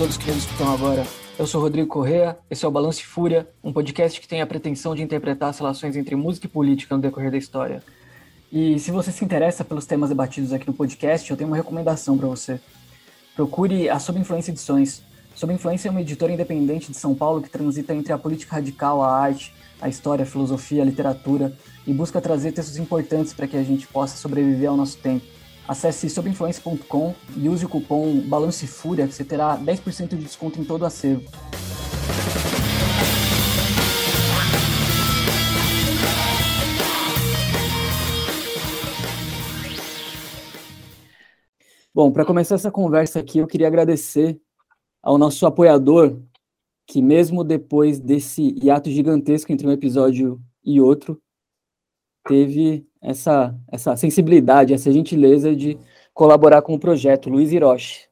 todos que escutam agora. Eu sou Rodrigo Correa, esse é o Balanço e Fúria, um podcast que tem a pretensão de interpretar as relações entre música e política no decorrer da história. E se você se interessa pelos temas debatidos aqui no podcast, eu tenho uma recomendação para você. Procure a Sob Influência Edições. Sob Influência é uma editora independente de São Paulo que transita entre a política radical, a arte, a história, a filosofia, a literatura e busca trazer textos importantes para que a gente possa sobreviver ao nosso tempo. Acesse sobinfluência.com e use o cupom Balance Fúria que você terá 10% de desconto em todo o acervo. Bom, para começar essa conversa aqui, eu queria agradecer ao nosso apoiador, que mesmo depois desse hiato gigantesco entre um episódio e outro, teve essa, essa sensibilidade, essa gentileza de colaborar com o projeto, Luiz Hiroshi.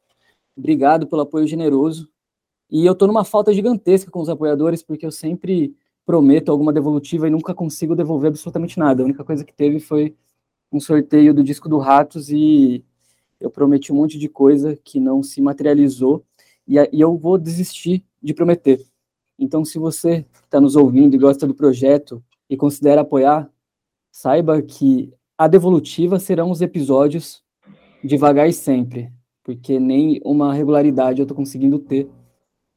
Obrigado pelo apoio generoso. E eu estou numa falta gigantesca com os apoiadores, porque eu sempre prometo alguma devolutiva e nunca consigo devolver absolutamente nada. A única coisa que teve foi um sorteio do disco do Ratos e eu prometi um monte de coisa que não se materializou e, e eu vou desistir de prometer. Então, se você está nos ouvindo e gosta do projeto e considera apoiar, saiba que a devolutiva serão os episódios devagar e sempre, porque nem uma regularidade eu estou conseguindo ter.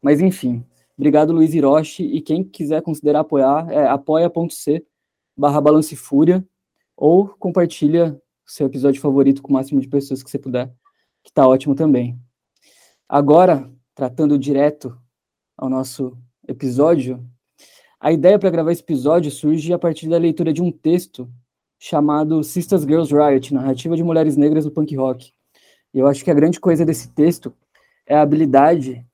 Mas enfim, obrigado Luiz Hiroshi, e quem quiser considerar apoiar é apoia.c barra balance fúria, ou compartilha seu episódio favorito com o máximo de pessoas que você puder, que está ótimo também. Agora, tratando direto ao nosso episódio, a ideia para gravar esse episódio surge a partir da leitura de um texto chamado Sisters Girls Riot, narrativa de mulheres negras no punk rock. E eu acho que a grande coisa desse texto é a habilidade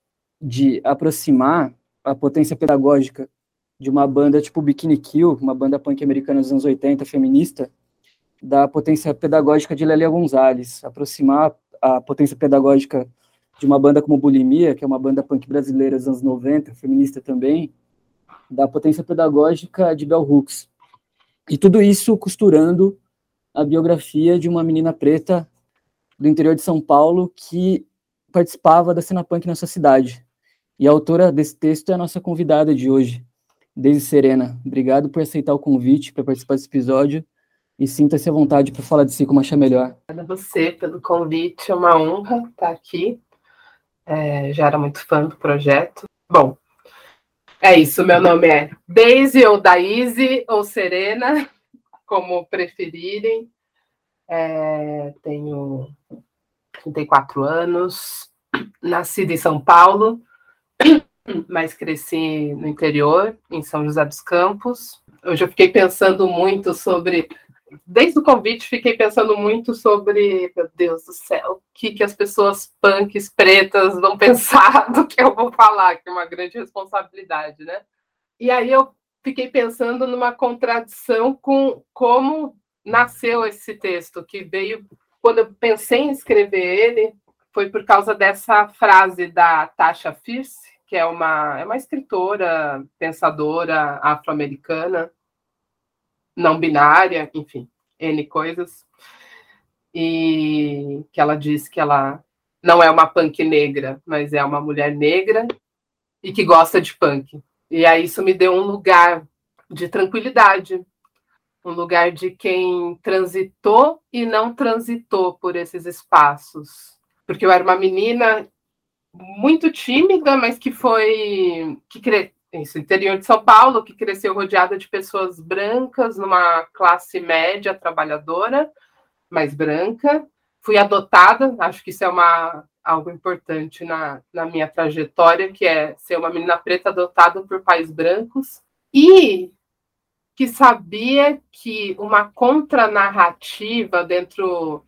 de aproximar a potência pedagógica de uma banda tipo Bikini Kill, uma banda punk americana dos anos 80, feminista, da potência pedagógica de Lélia Gonzalez, aproximar a potência pedagógica de uma banda como Bulimia, que é uma banda punk brasileira dos anos 90, feminista também, da potência pedagógica de Bell Hooks. E tudo isso costurando a biografia de uma menina preta do interior de São Paulo que participava da cena punk nessa cidade. E a autora desse texto é a nossa convidada de hoje, Deise Serena. Obrigado por aceitar o convite para participar desse episódio e sinta-se à vontade para falar de si como achar melhor. Obrigada a você pelo convite, é uma honra estar aqui. É, já era muito fã do projeto. Bom, é isso, meu nome é Daisy ou Daisy ou Serena, como preferirem. É, tenho 34 anos, nascida em São Paulo, mas cresci no interior, em São José dos Campos. Hoje eu fiquei pensando muito sobre desde o convite, fiquei pensando muito sobre, meu Deus do céu, o que, que as pessoas punks pretas vão pensar do que eu vou falar, que é uma grande responsabilidade, né? E aí eu fiquei pensando numa contradição com como nasceu esse texto, que veio, quando eu pensei em escrever ele, foi por causa dessa frase da Tasha Fierce, que é uma, é uma escritora, pensadora afro-americana, não binária, enfim, N coisas. E que ela diz que ela não é uma punk negra, mas é uma mulher negra e que gosta de punk. E aí isso me deu um lugar de tranquilidade, um lugar de quem transitou e não transitou por esses espaços. Porque eu era uma menina muito tímida, mas que foi que cre isso, interior de São Paulo, que cresceu rodeada de pessoas brancas, numa classe média trabalhadora, mais branca. Fui adotada, acho que isso é uma, algo importante na, na minha trajetória, que é ser uma menina preta adotada por pais brancos. E que sabia que uma contranarrativa dentro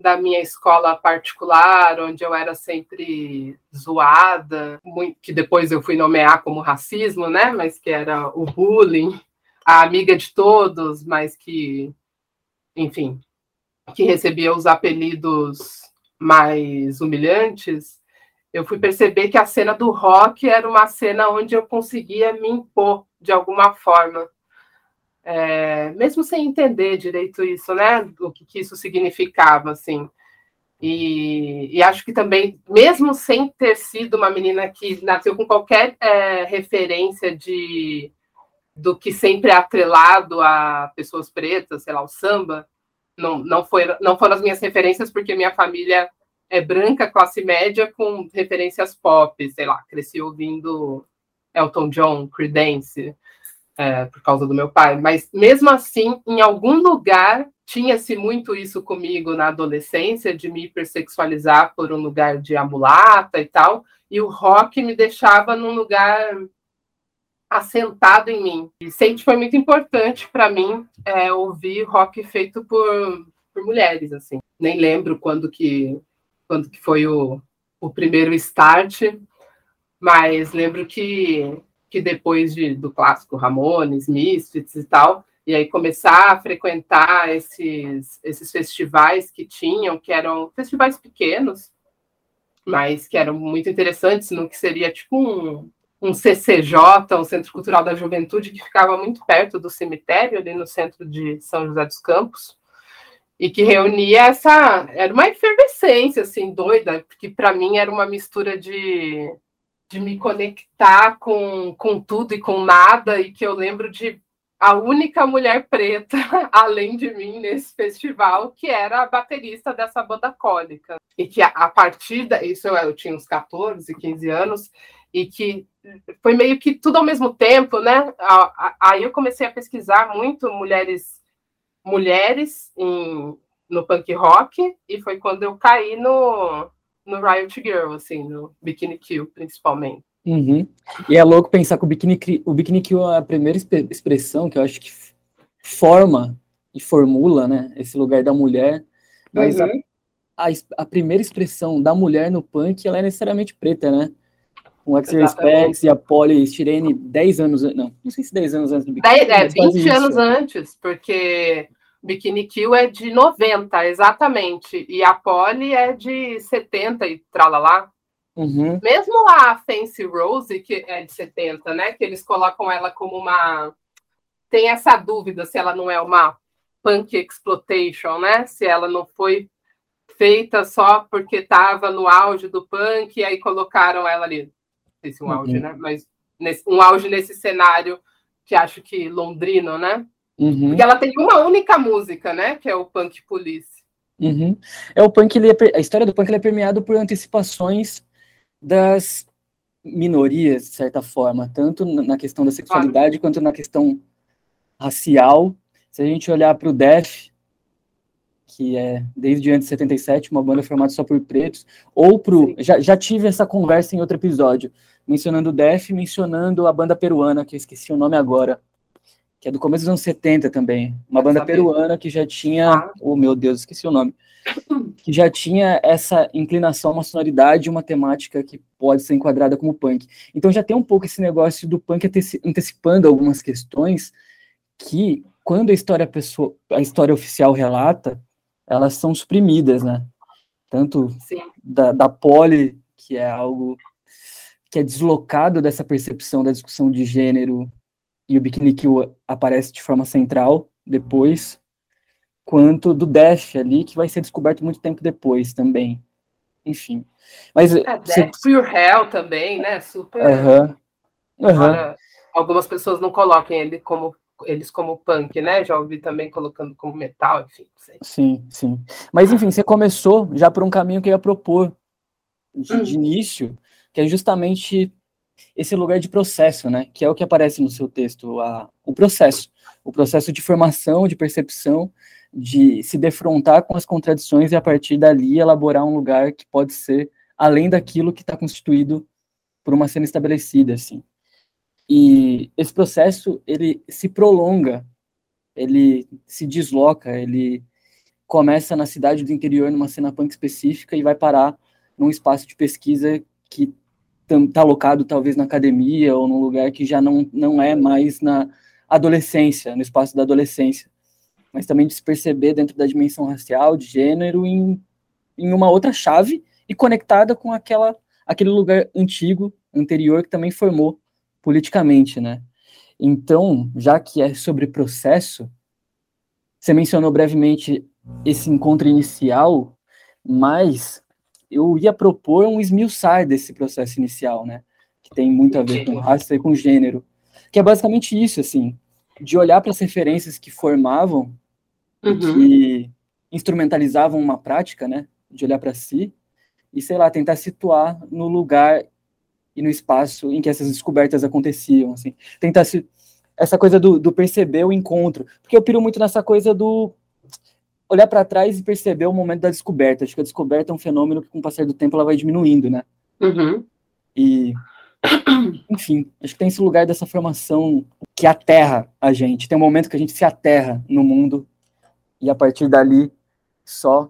da minha escola particular, onde eu era sempre zoada, muito, que depois eu fui nomear como racismo, né? Mas que era o bullying, a amiga de todos, mas que, enfim, que recebia os apelidos mais humilhantes, eu fui perceber que a cena do rock era uma cena onde eu conseguia me impor de alguma forma é, mesmo sem entender direito isso, né? O que, que isso significava, assim. E, e, acho que também, mesmo sem ter sido uma menina que nasceu com qualquer é, referência de do que sempre é atrelado a pessoas pretas, sei lá, o samba, não, não, foi, não foram as minhas referências, porque minha família é branca, classe média, com referências pop, sei lá, cresci ouvindo Elton John, Creedence, é, por causa do meu pai. Mas mesmo assim, em algum lugar tinha-se muito isso comigo na adolescência, de me hipersexualizar por um lugar de amulata e tal, e o rock me deixava num lugar assentado em mim. E sempre foi muito importante para mim é, ouvir rock feito por, por mulheres, assim. Nem lembro quando que, quando que foi o, o primeiro start, mas lembro que, que depois de, do clássico Ramones, Misfits e tal, e aí começar a frequentar esses, esses festivais que tinham, que eram festivais pequenos, mas que eram muito interessantes, no que seria tipo um, um CCJ, um Centro Cultural da Juventude, que ficava muito perto do cemitério, ali no centro de São José dos Campos, e que reunia essa. Era uma efervescência, assim, doida, que para mim era uma mistura de, de me conectar com, com tudo e com nada, e que eu lembro de a única mulher preta, além de mim, nesse festival, que era a baterista dessa banda cólica. E que a, partir da. Isso eu, eu tinha uns 14, 15 anos, e que foi meio que tudo ao mesmo tempo, né? Aí eu comecei a pesquisar muito mulheres mulheres em, no punk rock, e foi quando eu caí no, no Riot Girl, assim, no Bikini Kill, principalmente. Uhum. E é louco pensar que o Bikini, o Bikini Kill é a primeira expressão que eu acho que forma e formula, né, esse lugar da mulher, mas uhum. a, a, a, primeira expressão da mulher no punk, ela é necessariamente preta, né? O Axel Specs e a Polly Stirene 10 anos, não, não sei se 10 anos antes do Bikini. 10, é, 20 anos antes, porque Bikini Kill é de 90, exatamente, e a Polly é de 70 e tralalá. Uhum. Mesmo a Fancy Rose, que é de 70, né? Que eles colocam ela como uma. Tem essa dúvida se ela não é uma punk exploitation, né? Se ela não foi feita só porque estava no auge do punk e aí colocaram ela ali. Não sei se um uhum. auge, né? Mas nesse, um auge nesse cenário que acho que londrino, né? Uhum. Porque ela tem uma única música, né? Que é o Punk Police. Uhum. É o punk, é, a história do punk é permeada por antecipações das minorias, de certa forma, tanto na questão da sexualidade ah. quanto na questão racial. Se a gente olhar para o DEF, que é desde antes de 77, uma banda formada só por pretos, ou pro. Já, já tive essa conversa em outro episódio, mencionando o DEF, mencionando a banda peruana, que eu esqueci o nome agora, que é do começo dos anos 70 também. Uma banda peruana que já tinha. Oh, meu Deus, esqueci o nome que já tinha essa inclinação uma sonoridade, uma temática que pode ser enquadrada como punk. Então já tem um pouco esse negócio do punk antecipando algumas questões que, quando a história, pessoa, a história oficial relata, elas são suprimidas, né? Tanto da, da poli, que é algo que é deslocado dessa percepção da discussão de gênero, e o Bikini Kill aparece de forma central depois, quanto do Dash ali, que vai ser descoberto muito tempo depois também. Enfim. Mas, é, você... Pure Hell também, né? Super. Uhum. Uhum. algumas pessoas não colocam ele como eles como punk, né? Já ouvi também colocando como metal, enfim. Sim, sim. Mas enfim, você começou já por um caminho que eu ia propor de, de início, que é justamente esse lugar de processo, né? Que é o que aparece no seu texto, a, o processo, o processo de formação, de percepção de se defrontar com as contradições e a partir dali elaborar um lugar que pode ser além daquilo que está constituído por uma cena estabelecida, assim. E esse processo ele se prolonga, ele se desloca, ele começa na cidade do interior numa cena punk específica e vai parar num espaço de pesquisa que está alocado talvez na academia ou num lugar que já não, não é mais na adolescência, no espaço da adolescência mas também de se perceber dentro da dimensão racial, de gênero, em, em uma outra chave e conectada com aquela, aquele lugar antigo, anterior, que também formou politicamente, né? Então, já que é sobre processo, você mencionou brevemente esse encontro inicial, Mas eu ia propor um esmiuçar desse processo inicial, né? Que tem muito a ver com raça e com gênero. Que é basicamente isso, assim, de olhar para as referências que formavam, uhum. que instrumentalizavam uma prática, né? De olhar para si e, sei lá, tentar situar no lugar e no espaço em que essas descobertas aconteciam, assim. Tentar se... Essa coisa do, do perceber o encontro. Porque eu piro muito nessa coisa do olhar para trás e perceber o momento da descoberta. Acho que a descoberta é um fenômeno que, com o passar do tempo, ela vai diminuindo, né? Uhum. E, enfim, acho que tem esse lugar dessa formação que aterra a gente. Tem um momento que a gente se aterra no mundo e, a partir dali, só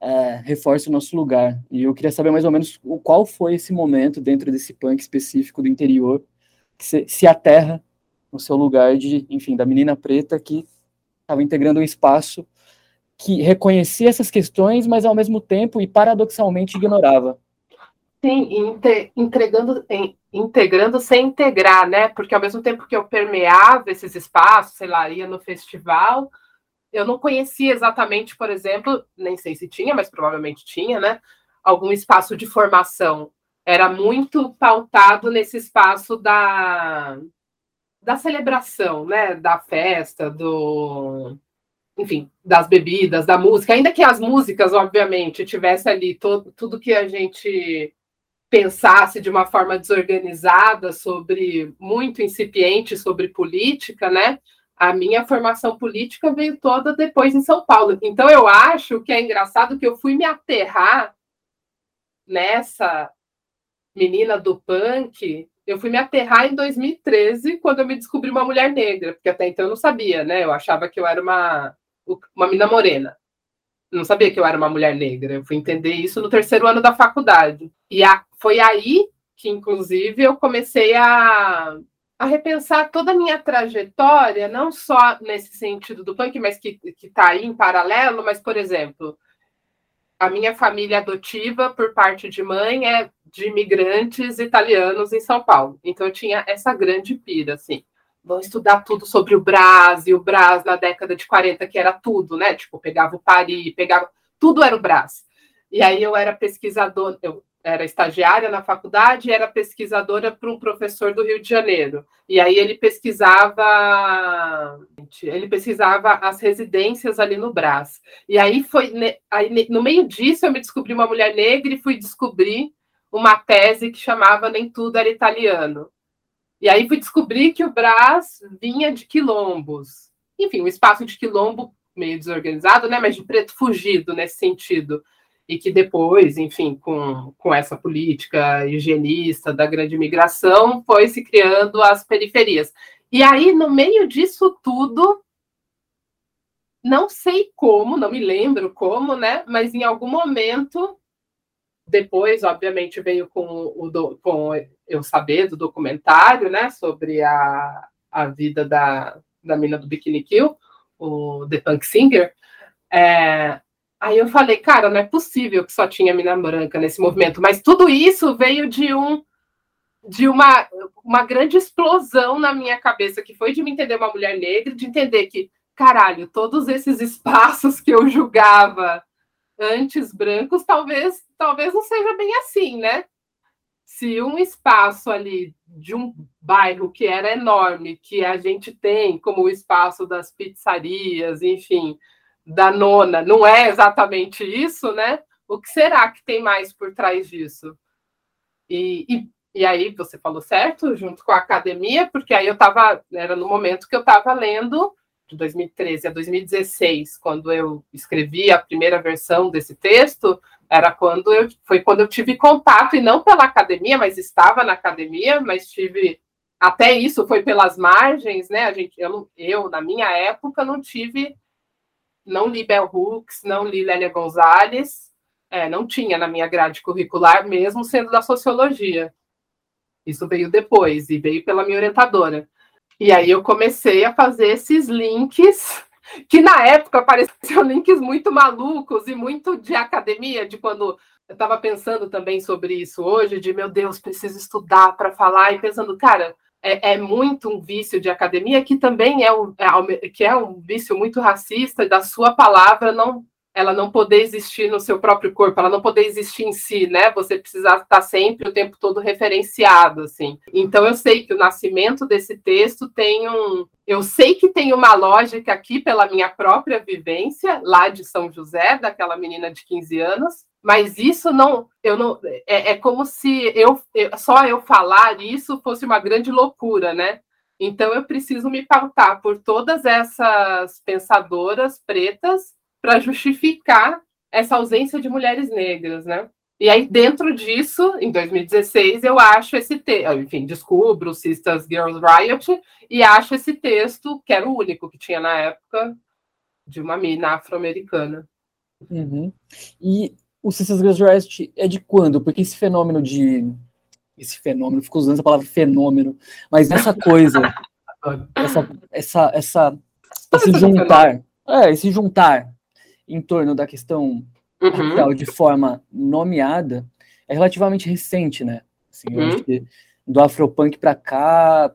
é, reforça o nosso lugar. E eu queria saber mais ou menos qual foi esse momento dentro desse punk específico do interior que se, se aterra no seu lugar de, enfim, da menina preta que estava integrando um espaço que reconhecia essas questões, mas ao mesmo tempo e paradoxalmente ignorava. Sim, entregando, integrando sem integrar, né? Porque ao mesmo tempo que eu permeava esses espaços, sei lá, ia no festival, eu não conhecia exatamente, por exemplo, nem sei se tinha, mas provavelmente tinha, né? Algum espaço de formação. Era muito pautado nesse espaço da, da celebração, né? Da festa, do enfim, das bebidas, da música, ainda que as músicas, obviamente, tivesse ali todo, tudo que a gente pensasse de uma forma desorganizada sobre muito incipiente sobre política, né? A minha formação política veio toda depois em São Paulo. Então eu acho que é engraçado que eu fui me aterrar nessa menina do punk, eu fui me aterrar em 2013, quando eu me descobri uma mulher negra, porque até então eu não sabia, né? Eu achava que eu era uma uma mina morena. Não sabia que eu era uma mulher negra. Eu fui entender isso no terceiro ano da faculdade. E a, foi aí que, inclusive, eu comecei a, a repensar toda a minha trajetória, não só nesse sentido do punk, mas que está aí em paralelo. Mas, por exemplo, a minha família adotiva, por parte de mãe, é de imigrantes italianos em São Paulo. Então, eu tinha essa grande pira, assim vão estudar tudo sobre o Brás, e o Brás na década de 40, que era tudo, né? Tipo, pegava o Paris, pegava. Tudo era o Brás. E aí eu era pesquisador, eu era estagiária na faculdade e era pesquisadora para um professor do Rio de Janeiro. E aí ele pesquisava, ele pesquisava as residências ali no Brás. E aí foi, aí, no meio disso eu me descobri uma mulher negra e fui descobrir uma tese que chamava Nem Tudo Era Italiano. E aí fui descobrir que o Brás vinha de quilombos. Enfim, um espaço de quilombo meio desorganizado, né? Mas de preto fugido nesse sentido. E que depois, enfim, com, com essa política higienista da grande migração, foi se criando as periferias. E aí, no meio disso tudo, não sei como, não me lembro como, né? Mas em algum momento depois, obviamente, veio com, o, com eu saber do documentário, né, sobre a, a vida da, da mina do Bikini Kill, o The Punk Singer. É, aí eu falei, cara, não é possível que só tinha mina branca nesse movimento, mas tudo isso veio de um de uma, uma grande explosão na minha cabeça, que foi de me entender uma mulher negra, de entender que, caralho, todos esses espaços que eu julgava antes brancos, talvez, talvez não seja bem assim, né? Se um espaço ali de um bairro que era enorme, que a gente tem como o espaço das pizzarias, enfim, da nona, não é exatamente isso, né? O que será que tem mais por trás disso? E, e, e aí você falou certo, junto com a academia, porque aí eu estava, era no momento que eu estava lendo de 2013 a 2016, quando eu escrevi a primeira versão desse texto, era quando eu foi quando eu tive contato e não pela academia, mas estava na academia, mas tive até isso foi pelas margens, né? A gente eu, eu na minha época não tive não li Bell Hooks, não li Lélia Gonzalez, é, não tinha na minha grade curricular, mesmo sendo da sociologia. Isso veio depois e veio pela minha orientadora. E aí eu comecei a fazer esses links, que na época pareciam links muito malucos e muito de academia, de quando eu estava pensando também sobre isso hoje, de meu Deus, preciso estudar para falar, e pensando, cara, é, é, muito um vício de academia que também é um, é, que é um vício muito racista, da sua palavra não ela não poder existir no seu próprio corpo, ela não poder existir em si, né? Você precisa estar sempre o tempo todo referenciado, assim. Então eu sei que o nascimento desse texto tem um, eu sei que tem uma lógica aqui pela minha própria vivência lá de São José, daquela menina de 15 anos, mas isso não, eu não, é, é como se eu, eu, só eu falar isso fosse uma grande loucura, né? Então eu preciso me pautar por todas essas pensadoras pretas para justificar essa ausência de mulheres negras, né? E aí, dentro disso, em 2016, eu acho esse texto, enfim, descubro o Sisters Girls Riot e acho esse texto, que era o único que tinha na época, de uma mina afro-americana. Uhum. E o Sisters Girls Riot é de quando? Porque esse fenômeno de. Esse fenômeno, fico usando essa palavra fenômeno, mas essa coisa, essa, essa, essa, esse juntar, é, esse juntar em torno da questão uhum. de forma nomeada é relativamente recente, né? Assim, uhum. acho que do Afropunk para cá,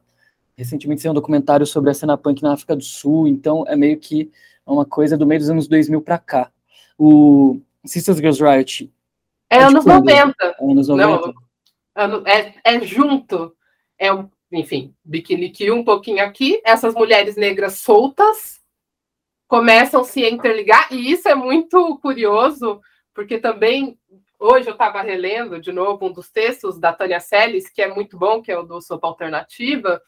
recentemente saiu um documentário sobre a cena punk na África do Sul, então é meio que uma coisa do meio dos anos 2000 para cá. O Sisters Girls Riot é, é anos 90. É anos 90. Não, é, é junto. É, enfim, Bikini Kill um pouquinho aqui, essas mulheres negras soltas começam a se interligar, e isso é muito curioso, porque também hoje eu estava relendo de novo um dos textos da Tânia Seles, que é muito bom, que é o do Sopa Alternativa,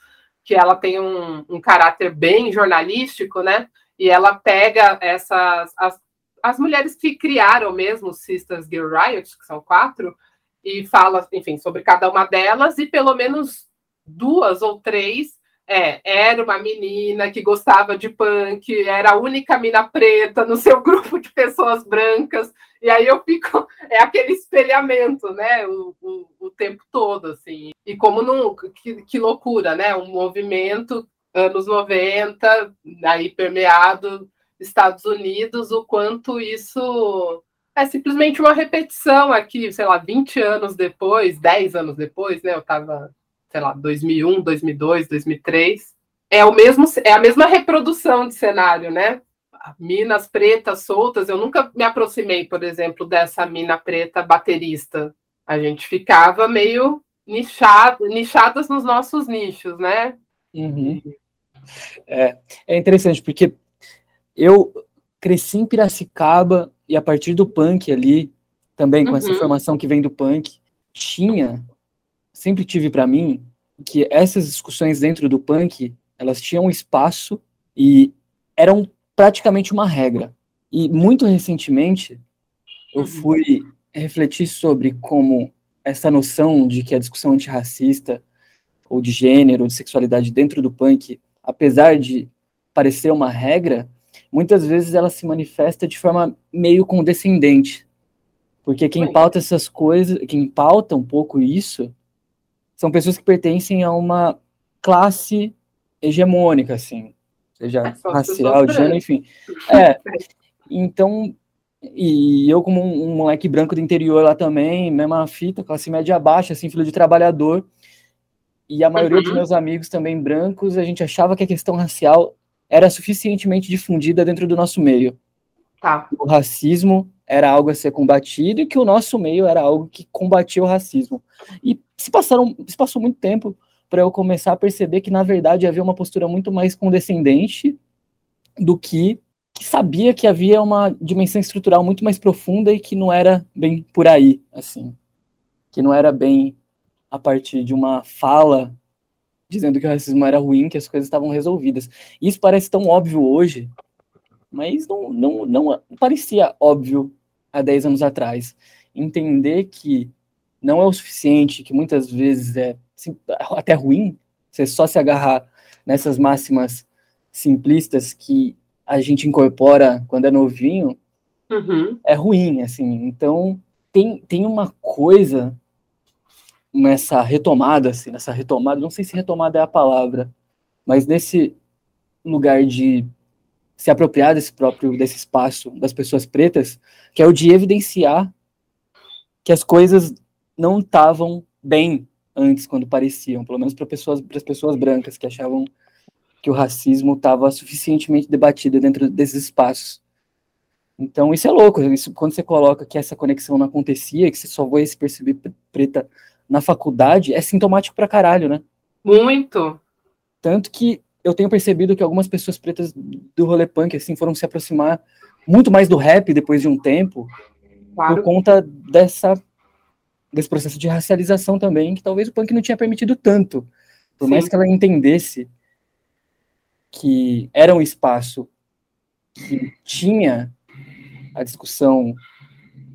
que ela tem um, um caráter bem jornalístico, né? E ela pega essas as, as mulheres que criaram mesmo os Sisters Girl Riot, que são quatro, e fala, enfim, sobre cada uma delas, e pelo menos duas ou três é, era uma menina que gostava de punk, era a única mina preta no seu grupo de pessoas brancas, e aí eu fico, é aquele espelhamento, né, o, o, o tempo todo, assim. E como não, que, que loucura, né, um movimento, anos 90, aí permeado Estados Unidos, o quanto isso é simplesmente uma repetição aqui, sei lá, 20 anos depois, 10 anos depois, né, eu estava sei lá, 2001, 2002, 2003. É, o mesmo, é a mesma reprodução de cenário, né? Minas pretas soltas. Eu nunca me aproximei, por exemplo, dessa mina preta baterista. A gente ficava meio nichado, nichadas nos nossos nichos, né? Uhum. É, é interessante, porque eu cresci em Piracicaba e a partir do punk ali, também com uhum. essa informação que vem do punk, tinha sempre tive para mim que essas discussões dentro do punk, elas tinham espaço e eram praticamente uma regra. E muito recentemente eu uhum. fui refletir sobre como essa noção de que a discussão antirracista ou de gênero, ou de sexualidade dentro do punk, apesar de parecer uma regra, muitas vezes ela se manifesta de forma meio condescendente. Porque quem pauta essas coisas, quem pauta um pouco isso, são pessoas que pertencem a uma classe hegemônica, assim, seja é racial, de gênero, enfim. É, então, e eu como um, um, moleque branco do interior lá também, mesma fita, classe média baixa, assim, filho de trabalhador, e a maioria uhum. dos meus amigos também brancos, a gente achava que a questão racial era suficientemente difundida dentro do nosso meio. Tá. O racismo era algo a ser combatido e que o nosso meio era algo que combatia o racismo. E se, passaram, se passou muito tempo para eu começar a perceber que, na verdade, havia uma postura muito mais condescendente do que, que sabia que havia uma dimensão estrutural muito mais profunda e que não era bem por aí, assim. Que não era bem a partir de uma fala dizendo que o racismo era ruim, que as coisas estavam resolvidas. Isso parece tão óbvio hoje, mas não, não, não parecia óbvio há 10 anos atrás. Entender que não é o suficiente, que muitas vezes é até ruim, você só se agarrar nessas máximas simplistas que a gente incorpora quando é novinho, uhum. é ruim, assim. Então, tem, tem uma coisa nessa retomada, assim, nessa retomada, não sei se retomada é a palavra, mas nesse lugar de se apropriar desse próprio desse espaço das pessoas pretas, que é o de evidenciar que as coisas não estavam bem antes quando pareciam, pelo menos para pessoas para as pessoas brancas que achavam que o racismo estava suficientemente debatido dentro desses espaços. Então isso é louco, isso, quando você coloca que essa conexão não acontecia, que você só vai se perceber preta na faculdade, é sintomático pra caralho, né? Muito. Tanto que eu tenho percebido que algumas pessoas pretas do rolê punk, assim, foram se aproximar muito mais do rap depois de um tempo, claro. por conta dessa desse processo de racialização também, que talvez o punk não tinha permitido tanto. Por Sim. mais que ela entendesse que era um espaço que tinha a discussão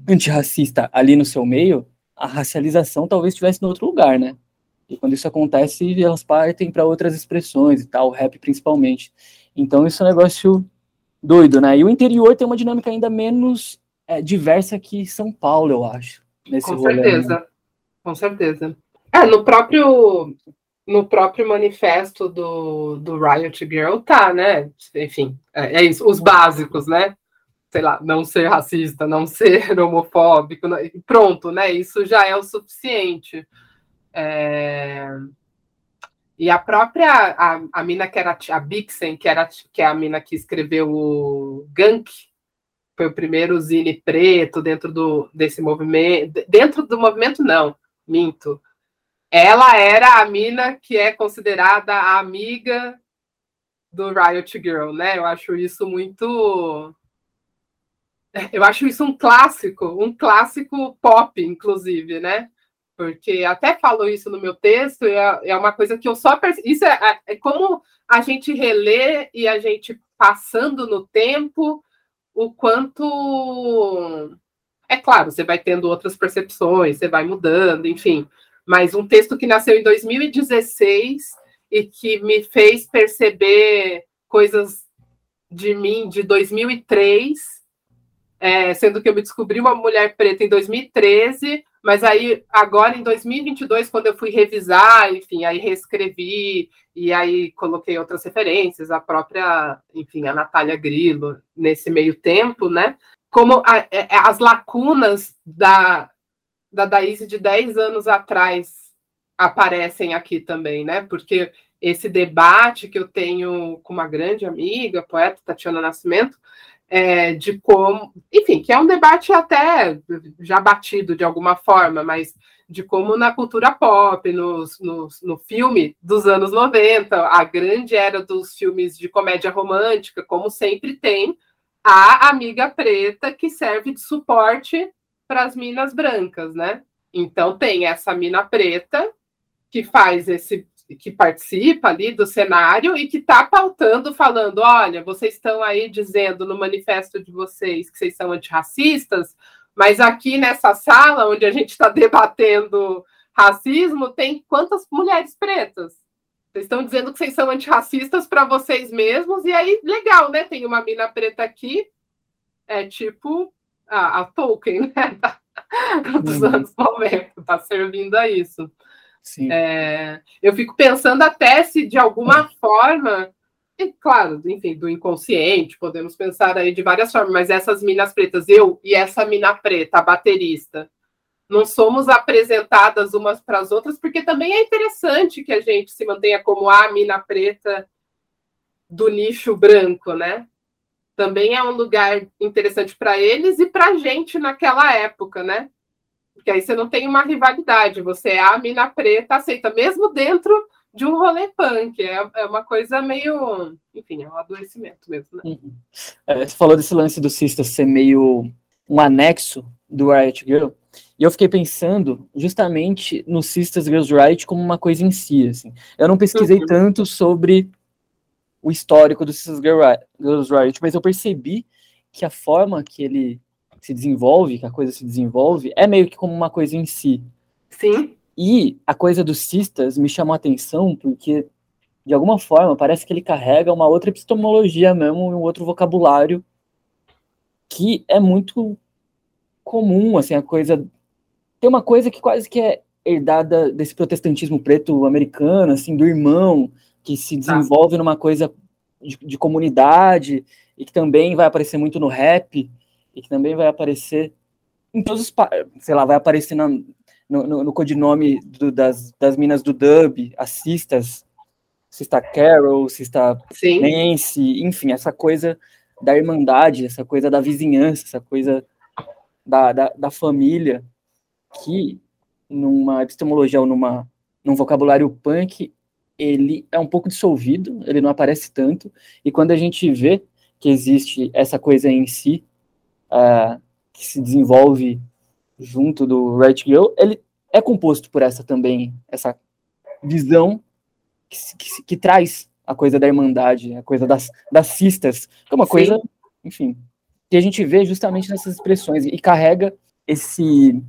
antirracista ali no seu meio, a racialização talvez estivesse em outro lugar, né? E quando isso acontece, elas partem para outras expressões e tal, rap principalmente. Então isso é um negócio doido, né? E o interior tem uma dinâmica ainda menos é, diversa que São Paulo, eu acho. Nesse Com rolê, né? certeza, né? com certeza. É, no próprio no próprio manifesto do, do Riot Girl tá, né? Enfim, é, é isso, os básicos, né? sei lá, não ser racista, não ser homofóbico, né? pronto, né? Isso já é o suficiente. É... E a própria a, a mina que era a Bixen, que era que é a mina que escreveu o Gank, foi o primeiro zine preto dentro do desse movimento, dentro do movimento não, minto. Ela era a mina que é considerada a amiga do Riot Girl, né? Eu acho isso muito eu acho isso um clássico, um clássico pop, inclusive, né? Porque até falo isso no meu texto, é, é uma coisa que eu só. Isso é, é como a gente relê e a gente passando no tempo, o quanto. É claro, você vai tendo outras percepções, você vai mudando, enfim. Mas um texto que nasceu em 2016 e que me fez perceber coisas de mim de 2003 é, sendo que eu me descobri uma mulher preta em 2013, mas aí agora em 2022, quando eu fui revisar, enfim, aí reescrevi e aí coloquei outras referências, a própria, enfim, a Natália Grillo nesse meio tempo, né? Como a, é, é, as lacunas da, da Daíse de 10 anos atrás aparecem aqui também, né? Porque esse debate que eu tenho com uma grande amiga, poeta Tatiana Nascimento, é, de como, enfim, que é um debate até já batido de alguma forma, mas de como na cultura pop, no, no, no filme dos anos 90, a grande era dos filmes de comédia romântica, como sempre tem a amiga preta que serve de suporte para as minas brancas, né? Então tem essa mina preta que faz esse que participa ali do cenário e que está pautando, falando: olha, vocês estão aí dizendo no manifesto de vocês que vocês são antirracistas, mas aqui nessa sala onde a gente está debatendo racismo, tem quantas mulheres pretas? Vocês estão dizendo que vocês são antirracistas para vocês mesmos, e aí, legal, né? Tem uma mina preta aqui, é tipo a, a Tolkien, né? Dos uhum. anos 90, está servindo a isso. É, eu fico pensando até se de alguma forma, e claro, enfim, do inconsciente, podemos pensar aí de várias formas, mas essas minas pretas, eu e essa mina preta, a baterista, não somos apresentadas umas para as outras, porque também é interessante que a gente se mantenha como a mina preta do nicho branco, né? Também é um lugar interessante para eles e para a gente naquela época, né? Porque aí você não tem uma rivalidade, você é a mina preta, aceita, mesmo dentro de um rolê punk. É, é uma coisa meio. Enfim, é um adoecimento mesmo, né? Uhum. É, você falou desse lance do Sista ser meio um anexo do Riot Girl. E eu fiquei pensando justamente no Sisters Girls Riot como uma coisa em si. Assim. Eu não pesquisei uhum. tanto sobre o histórico do Sisters Girls Riot, mas eu percebi que a forma que ele se desenvolve, que a coisa se desenvolve, é meio que como uma coisa em si. Sim. E a coisa dos cistas me chamou a atenção porque, de alguma forma, parece que ele carrega uma outra epistemologia mesmo, um outro vocabulário que é muito comum, assim, a coisa... Tem uma coisa que quase que é herdada desse protestantismo preto americano, assim, do irmão, que se tá. desenvolve tá. numa coisa de, de comunidade e que também vai aparecer muito no rap, e que também vai aparecer em todos os, sei lá, vai aparecer na, no, no, no, codinome do, das, das minas do dub, as cistas, Sista Carol, Sista Sim. Nancy, enfim, essa coisa da irmandade, essa coisa da vizinhança, essa coisa da, da, da família, que numa epistemologia ou numa, num vocabulário punk, ele é um pouco dissolvido, ele não aparece tanto, e quando a gente vê que existe essa coisa em si, uh, que se desenvolve junto do Right Girl, ele é composto por essa também, essa visão que, que, que traz a coisa da irmandade, a coisa das, das cistas, que é uma Sim. coisa, enfim, que a gente vê justamente nessas expressões, e carrega esse,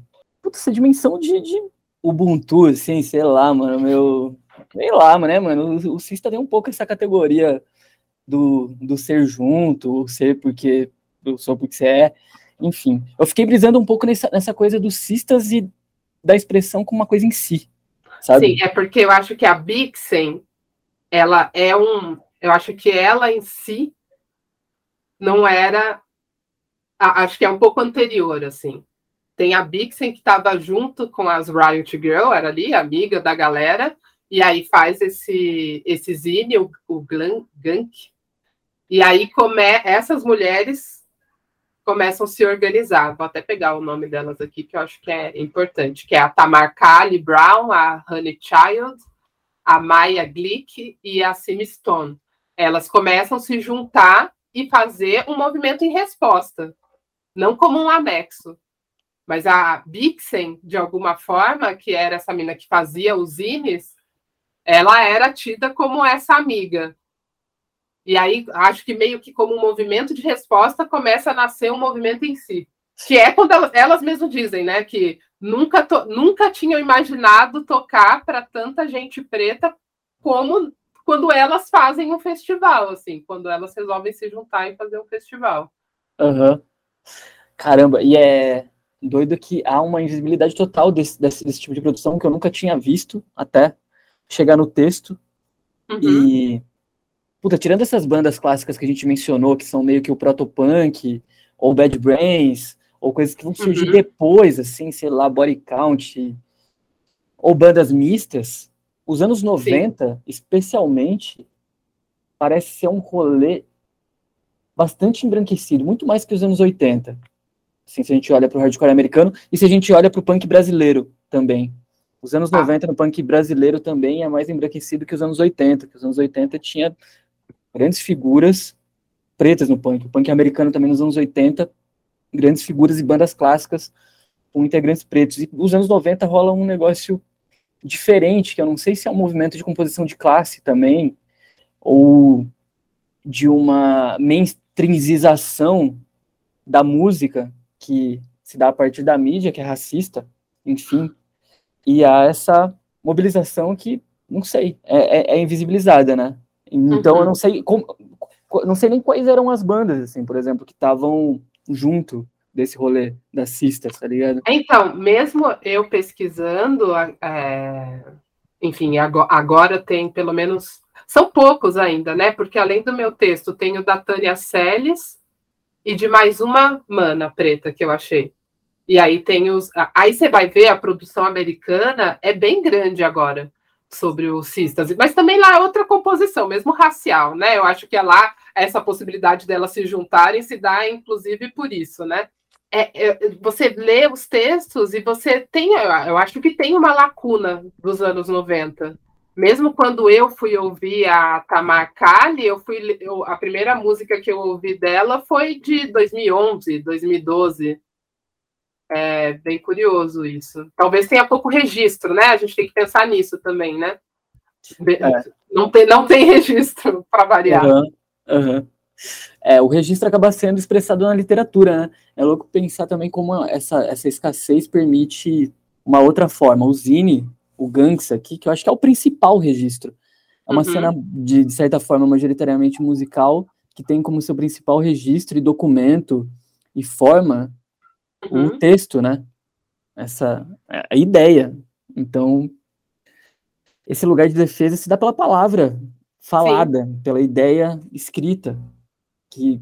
essa dimensão de, de Ubuntu, assim, sei lá, mano, meu, sei lá, né, mano, o, o cista tem um pouco essa categoria do, do ser junto, o ser porque eu sou porque você é, enfim. Eu fiquei brisando um pouco nessa, nessa coisa dos cistas e da expressão como uma coisa em si, sabe? Sim, é porque eu acho que a Bixen, ela é um. Eu acho que ela em si não era. Acho que é um pouco anterior, assim. Tem a Bixen que estava junto com as Riot Girl, era ali, amiga da galera, e aí faz esse, esse zine, o, o Gunk. E aí come, essas mulheres começam a se organizar. Vou até pegar o nome delas aqui, que eu acho que é importante, que é a Tamar Kali Brown, a Honey Child, a Maya Glick e a Sim Stone. Elas começam a se juntar e fazer um movimento em resposta, não como um anexo. Mas a Bixen, de alguma forma, que era essa mina que fazia os zines, ela era tida como essa amiga. E aí, acho que meio que como um movimento de resposta começa a nascer um movimento em si. Que é quando elas, elas mesmas dizem, né? Que nunca, to, nunca tinham imaginado tocar para tanta gente preta como quando elas fazem um festival, assim, quando elas resolvem se juntar e fazer um festival. Uhum. Caramba, e é doido que há uma invisibilidade total desse, desse, desse tipo de produção que eu nunca tinha visto até chegar no texto. Uhum. E Puta, tirando essas bandas clássicas que a gente mencionou, que são meio que o protopunk, ou Bad Brains, ou coisas que vão surgir uhum. depois, assim, sei lá, Body Count, ou bandas mistas, os anos 90, Sim. especialmente, parece ser um rolê bastante embranquecido, muito mais que os anos 80. Assim, se a gente olha para o hardcore americano e se a gente olha para o punk brasileiro também. Os anos ah. 90 no punk brasileiro também é mais embranquecido que os anos 80, que os anos 80 tinha grandes figuras pretas no punk. O punk americano também nos anos 80, grandes figuras e bandas clássicas com integrantes pretos. E nos anos 90 rola um negócio diferente, que eu não sei se é um movimento de composição de classe também, ou de uma mainstreamização da música que se dá a partir da mídia, que é racista, enfim, e há essa mobilização que, não sei, é, é, é invisibilizada, né? Então uhum. eu não sei como, não sei nem quais eram as bandas, assim, por exemplo, que estavam junto desse rolê das cistas, tá ligado? Então, mesmo eu pesquisando, é, enfim, agora, tem pelo menos. São poucos ainda, né? Porque além do meu texto, tenho da Tânia Celes e de mais uma mana preta que eu achei. E aí tem os. Aí você vai ver a produção americana é bem grande agora sobre os cistas, mas também lá é outra composição, mesmo racial, né? Eu acho que é lá essa possibilidade delas se juntarem se dá, inclusive, por isso, né? É, é, você lê os textos e você tem, eu acho que tem uma lacuna dos anos 90. Mesmo quando eu fui ouvir a Tamar Kali, eu fui, eu, a primeira música que eu ouvi dela foi de 2011, 2012. É bem curioso isso. Talvez tenha pouco registro, né? A gente tem que pensar nisso também, né? É. Não, tem, não tem registro para variar. Uhum, uhum. É, o registro acaba sendo expressado na literatura, né? É louco pensar também como essa, essa escassez permite uma outra forma. O Zine, o Gangs aqui, que eu acho que é o principal registro. É uma uhum. cena, de, de certa forma, majoritariamente musical, que tem como seu principal registro e documento e forma uhum. o texto, né? Essa a ideia. Então, esse lugar de defesa se dá pela palavra falada, Sim. pela ideia escrita, que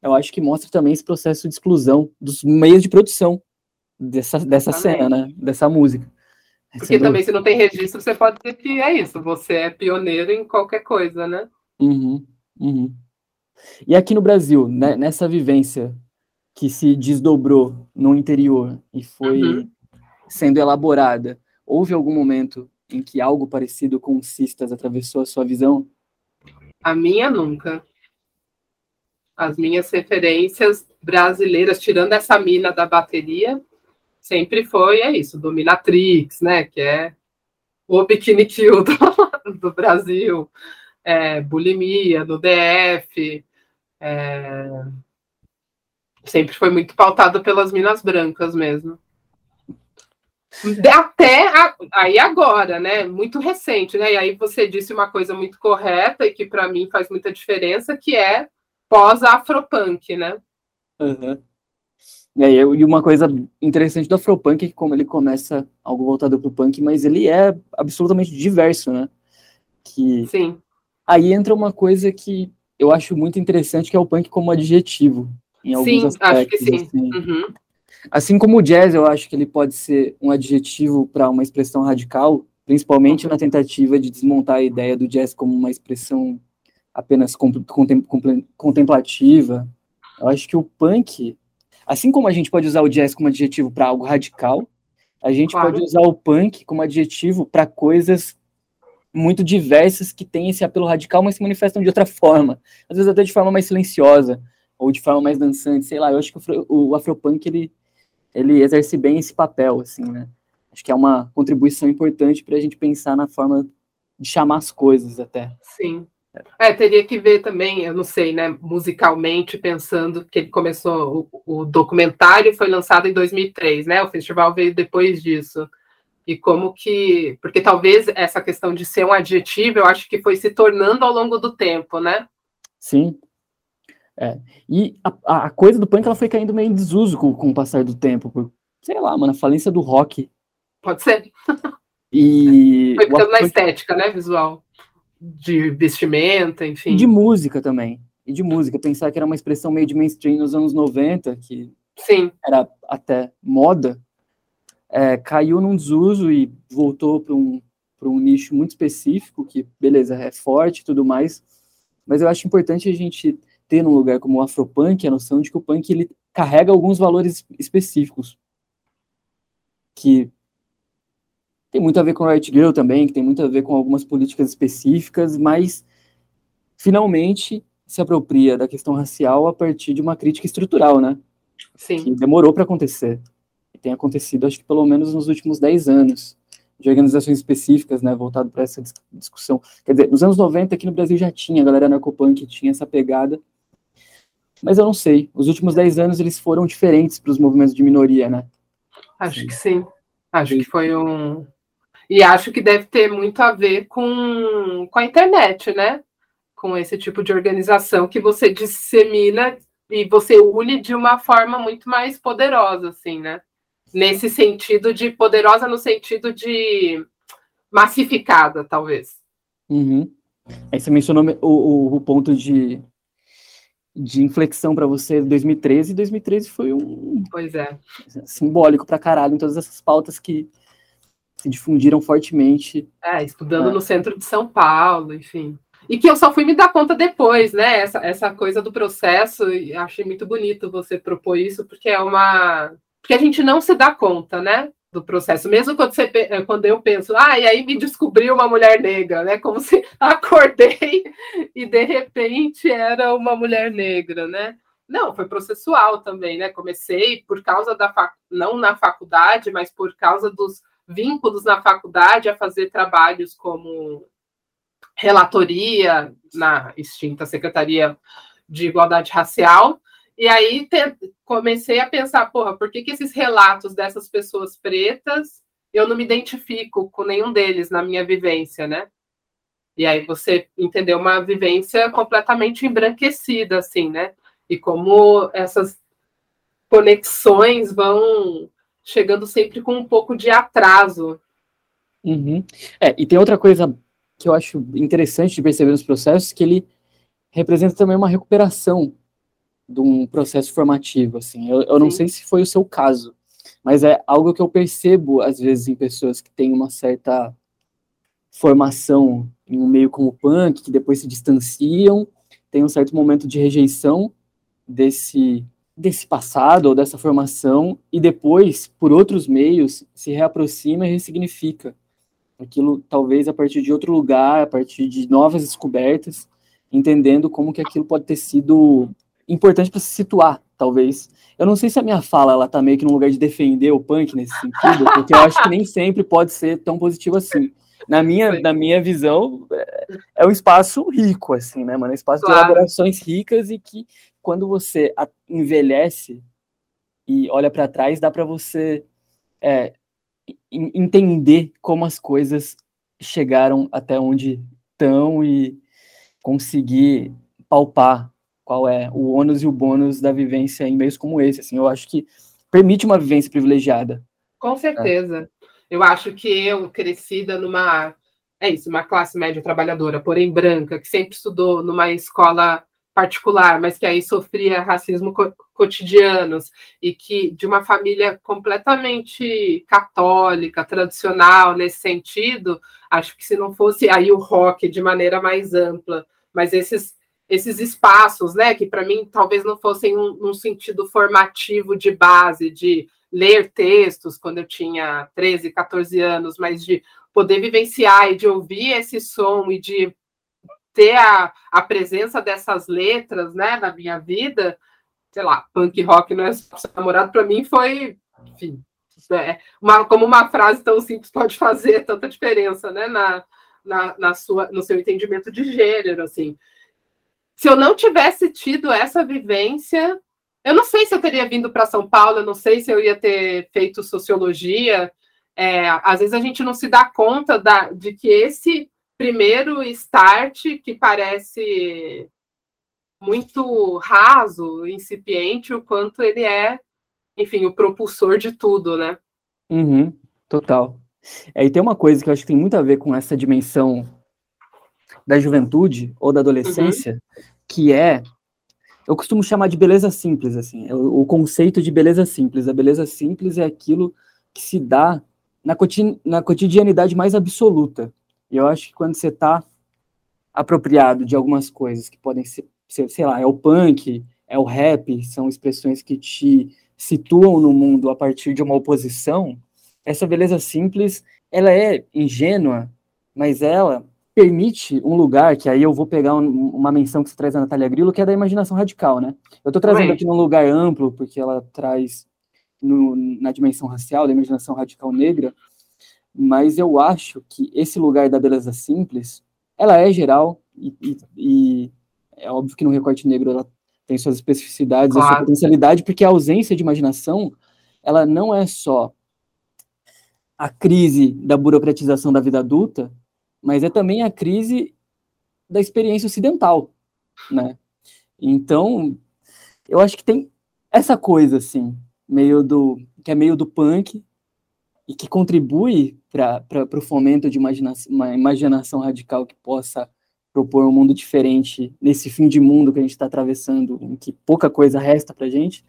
eu acho que mostra também esse processo de exclusão dos meios de produção dessa, dessa cena, né? Dessa música. Porque também, se não tem registro, você pode dizer que é isso, você é pioneiro em qualquer coisa, né? Uhum, uhum. E aqui no Brasil, né, nessa vivência que se desdobrou no interior e foi uhum. sendo elaborada, houve algum momento em que algo parecido com cistas atravessou a sua visão? A minha nunca. As minhas referências brasileiras, tirando essa mina da bateria, sempre foi é isso, Dominatrix, né? Que é o Bikini Kill do, do Brasil, é, bulimia no DF, é, sempre foi muito pautado pelas minas brancas mesmo. Até a, aí agora, né? Muito recente, né? E aí você disse uma coisa muito correta e que para mim faz muita diferença, que é pós-afropunk, né? Uhum. É, e uma coisa interessante do afropunk é que como ele começa algo voltado para o punk, mas ele é absolutamente diverso, né? Que Sim. Aí entra uma coisa que eu acho muito interessante, que é o punk como adjetivo. Em alguns sim, aspectos, acho que sim. Assim. Uhum. assim como o jazz, eu acho que ele pode ser um adjetivo para uma expressão radical, principalmente uhum. na tentativa de desmontar a ideia do jazz como uma expressão apenas contemplativa. Eu acho que o punk, assim como a gente pode usar o jazz como adjetivo para algo radical, a gente claro. pode usar o punk como adjetivo para coisas muito diversas que têm esse apelo radical, mas se manifestam de outra forma, às vezes até de forma mais silenciosa ou de forma mais dançante, sei lá. Eu acho que o, o afropunk ele ele exerce bem esse papel, assim, né? Acho que é uma contribuição importante para a gente pensar na forma de chamar as coisas até. Sim. É, teria que ver também, eu não sei, né, musicalmente, pensando que ele começou, o, o documentário foi lançado em 2003, né, o festival veio depois disso e como que. Porque talvez essa questão de ser um adjetivo, eu acho que foi se tornando ao longo do tempo, né? Sim. É. E a, a coisa do punk ela foi caindo meio em desuso com, com o passar do tempo. Por, sei lá, mano, a falência do rock. Pode ser. E. Foi ficando na estética, né? Visual. De vestimenta, enfim. E de música também. E de música. Pensar que era uma expressão meio de mainstream nos anos 90, que Sim. era até moda é, caiu num desuso e voltou para um, um nicho muito específico, que, beleza, é forte e tudo mais, mas eu acho importante a gente ter num lugar como o Afropunk a noção de que o punk ele carrega alguns valores específicos, que tem muito a ver com o Right Girl também, que tem muito a ver com algumas políticas específicas, mas finalmente se apropria da questão racial a partir de uma crítica estrutural, né? Sim. Que demorou para acontecer tem acontecido, acho que pelo menos nos últimos 10 anos, de organizações específicas, né, voltado para essa discussão. Quer dizer, nos anos 90 aqui no Brasil já tinha, a galera narcopunk tinha essa pegada, mas eu não sei, os últimos 10 anos eles foram diferentes para os movimentos de minoria, né? Acho sim. que sim, acho sim. que foi um... E acho que deve ter muito a ver com, com a internet, né? Com esse tipo de organização que você dissemina e você une de uma forma muito mais poderosa, assim, né? nesse sentido de poderosa no sentido de massificada, talvez. Uhum. Aí você mencionou o, o, o ponto de, de inflexão para você 2013, 2013 foi um pois é. simbólico para caralho em todas essas pautas que se difundiram fortemente. É, estudando é. no centro de São Paulo, enfim. E que eu só fui me dar conta depois, né? Essa, essa coisa do processo, e achei muito bonito você propor isso, porque é uma porque a gente não se dá conta, né? Do processo, mesmo quando, você, eh, quando eu penso, ah, e aí me descobriu uma mulher negra, né? Como se acordei e de repente era uma mulher negra, né? Não, foi processual também, né? Comecei por causa da fac... não na faculdade, mas por causa dos vínculos na faculdade a fazer trabalhos como relatoria na extinta Secretaria de Igualdade Racial, e aí te, comecei a pensar, porra, por que, que esses relatos dessas pessoas pretas eu não me identifico com nenhum deles na minha vivência, né? E aí você entendeu uma vivência completamente embranquecida, assim, né? E como essas conexões vão chegando sempre com um pouco de atraso. Uhum. É, e tem outra coisa que eu acho interessante de perceber nos processos, que ele representa também uma recuperação de um processo formativo, assim. Eu, eu não sei se foi o seu caso, mas é algo que eu percebo, às vezes, em pessoas que têm uma certa formação em um meio como punk, que depois se distanciam tem um certo momento de rejeição desse desse passado ou dessa formação e depois, por outros meios, se reaproxima e ressignifica aquilo talvez a partir de outro lugar, a partir de novas descobertas, entendendo como que aquilo pode ter sido importante para se situar, talvez. Eu não sei se a minha fala ela tá meio que no lugar de defender o punk nesse sentido, porque eu acho que nem sempre pode ser tão positivo assim na minha, na minha visão, é, é um espaço rico, assim, né, mano? É um espaço claro. de elaborações ricas e que, quando você envelhece e olha para trás, dá para você é, entender como as coisas chegaram até onde estão e conseguir palpar qual é o ônus e o bônus da vivência em meios como esse. Assim, eu acho que permite uma vivência privilegiada. Com certeza. É. Eu acho que eu, crescida numa. É isso, uma classe média trabalhadora, porém branca, que sempre estudou numa escola particular, mas que aí sofria racismo co cotidianos e que de uma família completamente católica, tradicional nesse sentido, acho que se não fosse aí o rock de maneira mais ampla, mas esses esses espaços, né, que para mim talvez não fossem um, um sentido formativo de base, de ler textos quando eu tinha 13, 14 anos, mas de poder vivenciar e de ouvir esse som e de ter a, a presença dessas letras né, na minha vida, sei lá, punk rock não é namorado, para mim foi, enfim, é, uma, como uma frase tão simples pode fazer tanta diferença né, na, na, na sua, no seu entendimento de gênero, assim. Se eu não tivesse tido essa vivência, eu não sei se eu teria vindo para São Paulo, eu não sei se eu ia ter feito sociologia. É, às vezes a gente não se dá conta da, de que esse primeiro start, que parece muito raso, incipiente, o quanto ele é, enfim, o propulsor de tudo, né? Uhum, total. É, e tem uma coisa que eu acho que tem muito a ver com essa dimensão da juventude ou da adolescência, uhum. que é eu costumo chamar de beleza simples, assim, é o, o, conceito de beleza simples. A beleza simples é aquilo que se dá na, na cotidianidade mais absoluta. E eu acho que quando você está apropriado de algumas coisas que podem ser, ser, sei lá, é o punk, é o rap, são expressões que te situam no mundo a partir de uma oposição, essa beleza simples, ela é ingênua, mas ela permite um lugar, que aí eu vou pegar um, uma menção que você traz a Natália Grillo, que é da imaginação radical, né? Eu estou trazendo Oi. aqui num lugar amplo, porque ela traz no, na dimensão racial, da imaginação radical negra, mas eu acho que esse lugar da beleza simples, ela é geral, e, e, e é óbvio que no recorte negro ela tem suas especificidades, claro. a sua potencialidade, porque a ausência de imaginação, ela não é só a crise da burocratização da vida adulta, mas é também a crise da experiência ocidental, né? Então, eu acho que tem essa coisa assim, meio do que é meio do punk e que contribui para o fomento de uma imaginação radical que possa propor um mundo diferente nesse fim de mundo que a gente está atravessando, em que pouca coisa resta para gente,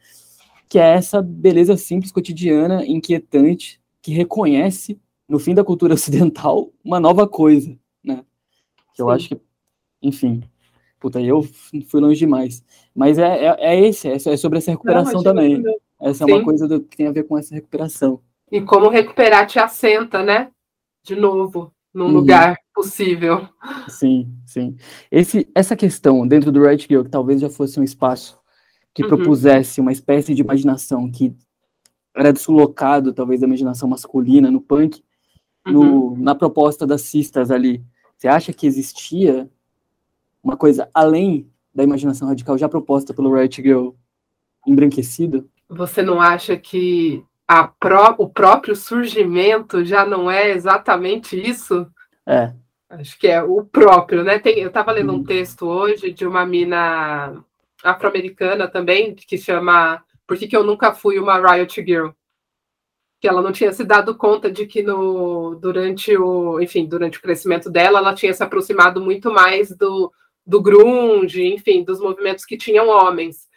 que é essa beleza simples, cotidiana, inquietante, que reconhece no fim da cultura ocidental, uma nova coisa, né? Que eu Sim. acho que, enfim, puta, eu fui longe demais. Mas é, é, é esse, é, é sobre essa recuperação Não, também. Essa Sim. é uma coisa do, que tem a ver com essa recuperação. E como recuperar te assenta, né? De novo, num uhum. lugar possível. Sim, sim. Esse, essa questão dentro do Right Girl, que talvez já fosse um espaço que uhum. propusesse uma espécie de imaginação que era deslocado, talvez, da imaginação masculina no punk, no, uhum. na proposta das cistas ali, você acha que existia uma coisa além da imaginação radical já proposta pelo Riot Girl embranquecido? Você não acha que pró o próprio surgimento já não é exatamente isso? É. Acho que é o próprio, né? Tem, eu estava lendo um uhum. texto hoje de uma mina afro-americana também, que chama Por que, que eu nunca fui uma Riot Girl? Que ela não tinha se dado conta de que no, durante o, enfim, durante o crescimento dela, ela tinha se aproximado muito mais do, do grunge, enfim, dos movimentos que tinham homens.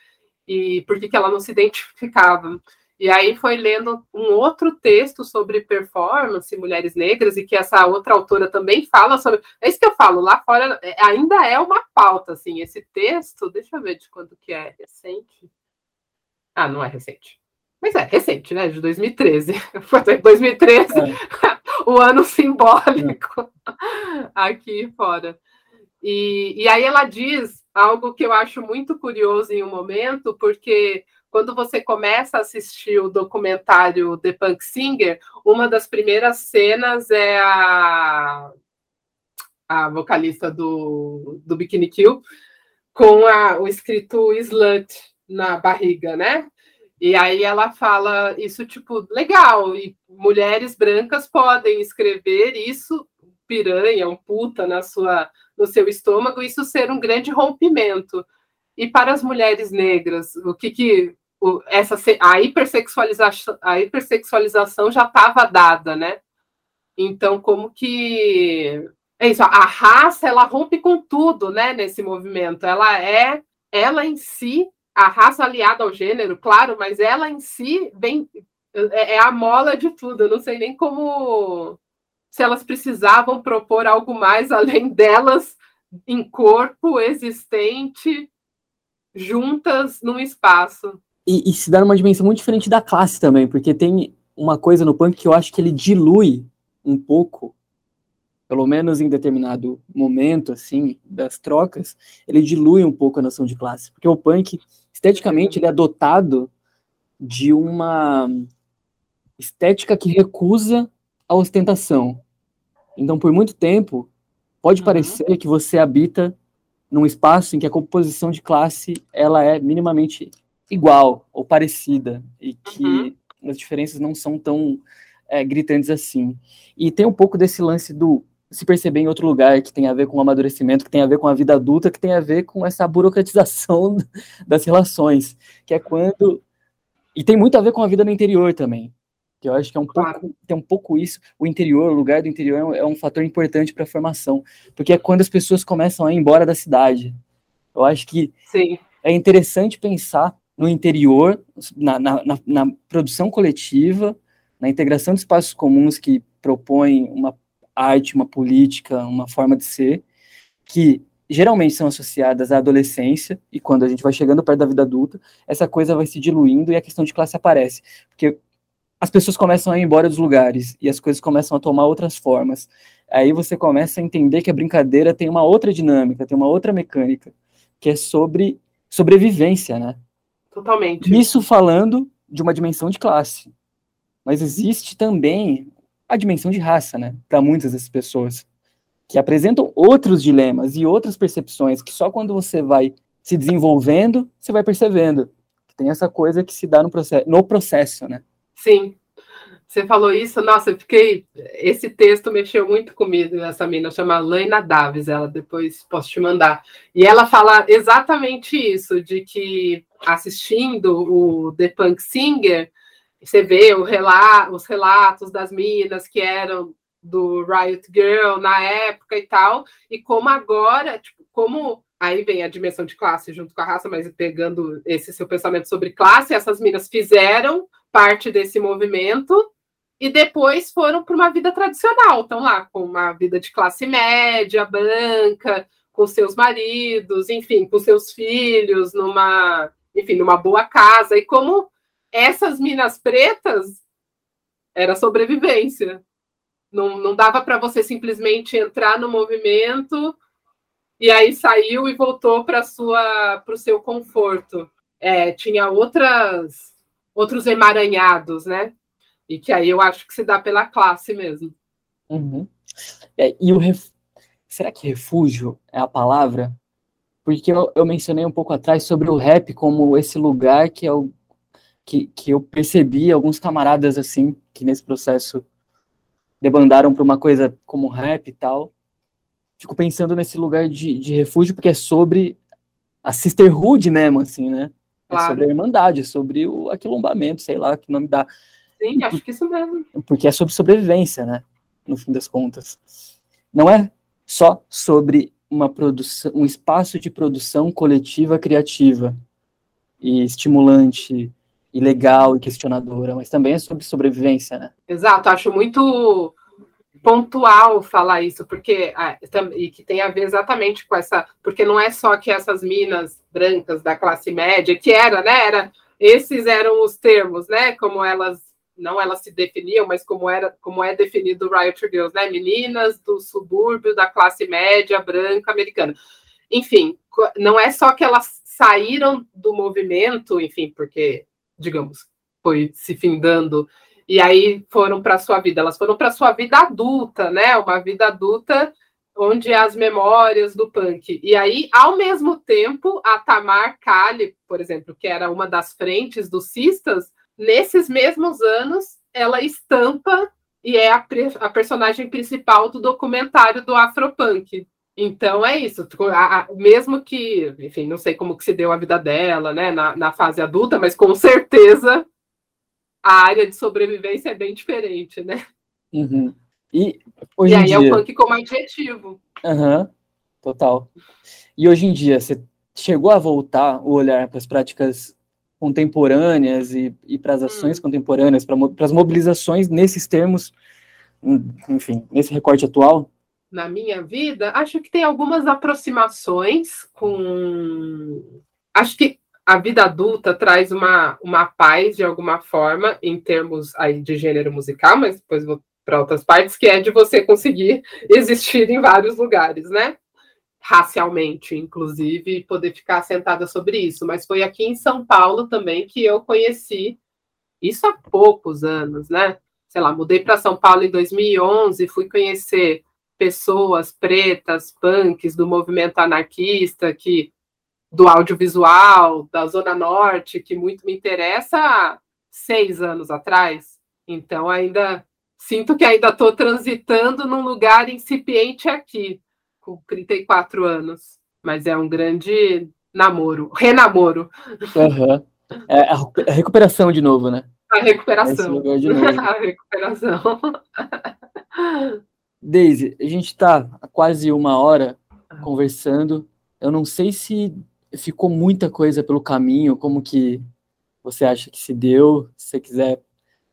E por que, ela não se identificava? E aí foi lendo um outro texto sobre performance, mulheres negras, e que essa outra autora também fala sobre. É isso que eu falo, lá fora é, ainda é uma pauta, assim, esse texto, deixa eu ver de quando que é, recente. Ah, não é recente. Mas é recente, né? De 2013. Foi 2013, é. o ano simbólico é. aqui fora. E, e aí ela diz algo que eu acho muito curioso em um momento, porque quando você começa a assistir o documentário The Punk Singer, uma das primeiras cenas é a, a vocalista do, do Bikini Kill com a, o escrito slut na barriga, né? E aí ela fala isso, tipo, legal, e mulheres brancas podem escrever isso, piranha, um puta na sua, no seu estômago, isso ser um grande rompimento. E para as mulheres negras, o que, que o, essa, a, hipersexualização, a hipersexualização já estava dada, né? Então, como que. É isso, a raça ela rompe com tudo, né, nesse movimento. Ela é, ela em si a raça aliada ao gênero, claro, mas ela em si vem é, é a mola de tudo. Eu não sei nem como se elas precisavam propor algo mais além delas em corpo existente juntas num espaço. E, e se dá numa dimensão muito diferente da classe também, porque tem uma coisa no punk que eu acho que ele dilui um pouco, pelo menos em determinado momento assim das trocas, ele dilui um pouco a noção de classe, porque o punk esteticamente ele é dotado de uma estética que recusa a ostentação. Então, por muito tempo, pode uhum. parecer que você habita num espaço em que a composição de classe ela é minimamente igual ou parecida e que uhum. as diferenças não são tão é, gritantes assim. E tem um pouco desse lance do se perceber em outro lugar, que tem a ver com o amadurecimento, que tem a ver com a vida adulta, que tem a ver com essa burocratização das relações, que é quando e tem muito a ver com a vida no interior também, que eu acho que é um claro. pouco tem um pouco isso, o interior, o lugar do interior é um, é um fator importante para a formação, porque é quando as pessoas começam a ir embora da cidade. Eu acho que Sim. é interessante pensar no interior, na, na, na, na produção coletiva, na integração de espaços comuns que propõem uma arte, uma política, uma forma de ser, que geralmente são associadas à adolescência, e quando a gente vai chegando perto da vida adulta, essa coisa vai se diluindo e a questão de classe aparece. Porque as pessoas começam a ir embora dos lugares e as coisas começam a tomar outras formas. Aí você começa a entender que a brincadeira tem uma outra dinâmica, tem uma outra mecânica, que é sobre sobrevivência, né? Totalmente. Isso falando de uma dimensão de classe. Mas existe também a dimensão de raça, né? Para muitas dessas pessoas que apresentam outros dilemas e outras percepções que só quando você vai se desenvolvendo, você vai percebendo. Tem essa coisa que se dá no processo, no processo, né? Sim. Você falou isso, nossa, eu fiquei. Esse texto mexeu muito comigo, essa mina chama Laina Davis, ela depois posso te mandar. E ela fala exatamente isso, de que assistindo o The Punk Singer, você vê rela os relatos das minas que eram do Riot Girl na época e tal, e como agora, tipo, como aí vem a dimensão de classe junto com a raça, mas pegando esse seu pensamento sobre classe, essas minas fizeram parte desse movimento e depois foram para uma vida tradicional, estão lá com uma vida de classe média, branca, com seus maridos, enfim, com seus filhos, numa, enfim, numa boa casa. E como essas minas pretas era sobrevivência. Não, não dava para você simplesmente entrar no movimento e aí saiu e voltou para sua para o seu conforto. É, tinha outras outros emaranhados, né? E que aí eu acho que se dá pela classe mesmo. Uhum. É, e o ref... será que refúgio é a palavra? Porque eu, eu mencionei um pouco atrás sobre o rap como esse lugar que é o que, que eu percebi alguns camaradas assim, que nesse processo debandaram para uma coisa como rap e tal. Fico pensando nesse lugar de, de refúgio, porque é sobre a sisterhood mesmo, assim, né? É claro. É sobre a irmandade, é sobre o aquilombamento, sei lá que nome dá. Sim, acho que isso mesmo. Porque é sobre sobrevivência, né? No fim das contas. Não é só sobre uma produção, um espaço de produção coletiva criativa e estimulante e legal e questionadora, mas também é sobre sobrevivência, né? Exato, acho muito pontual falar isso, porque ah, e que tem a ver exatamente com essa, porque não é só que essas minas brancas da classe média, que era, né, era, esses eram os termos, né, como elas não elas se definiam, mas como era, como é definido o Riot Girls, né, meninas do subúrbio da classe média branca americana. Enfim, não é só que elas saíram do movimento, enfim, porque digamos, foi se findando e aí foram para a sua vida. Elas foram para a sua vida adulta, né? Uma vida adulta onde as memórias do punk. E aí, ao mesmo tempo, a Tamar Kali, por exemplo, que era uma das frentes dos Cistas, nesses mesmos anos, ela estampa e é a, a personagem principal do documentário do Afropunk. Então é isso, a, a, mesmo que, enfim, não sei como que se deu a vida dela, né, na, na fase adulta, mas com certeza a área de sobrevivência é bem diferente, né? Uhum. E, hoje e aí dia... é o punk como adjetivo. Uhum. Total. E hoje em dia, você chegou a voltar o olhar para as práticas contemporâneas e, e para as ações hum. contemporâneas, para as mobilizações nesses termos, enfim, nesse recorte atual? Na minha vida, acho que tem algumas aproximações com. Acho que a vida adulta traz uma, uma paz de alguma forma em termos aí de gênero musical, mas depois vou para outras partes, que é de você conseguir existir em vários lugares, né? Racialmente, inclusive, e poder ficar sentada sobre isso. Mas foi aqui em São Paulo também que eu conheci isso há poucos anos, né? Sei lá, mudei para São Paulo em 2011, fui conhecer pessoas pretas, punks do movimento anarquista que do audiovisual, da Zona Norte, que muito me interessa há seis anos atrás. Então, ainda sinto que ainda estou transitando num lugar incipiente aqui, com 34 anos. Mas é um grande namoro, renamoro. Uhum. É a recuperação de novo, né? A recuperação. a recuperação. Daisy, a gente está há quase uma hora ah. conversando. Eu não sei se ficou muita coisa pelo caminho, como que você acha que se deu? Se você quiser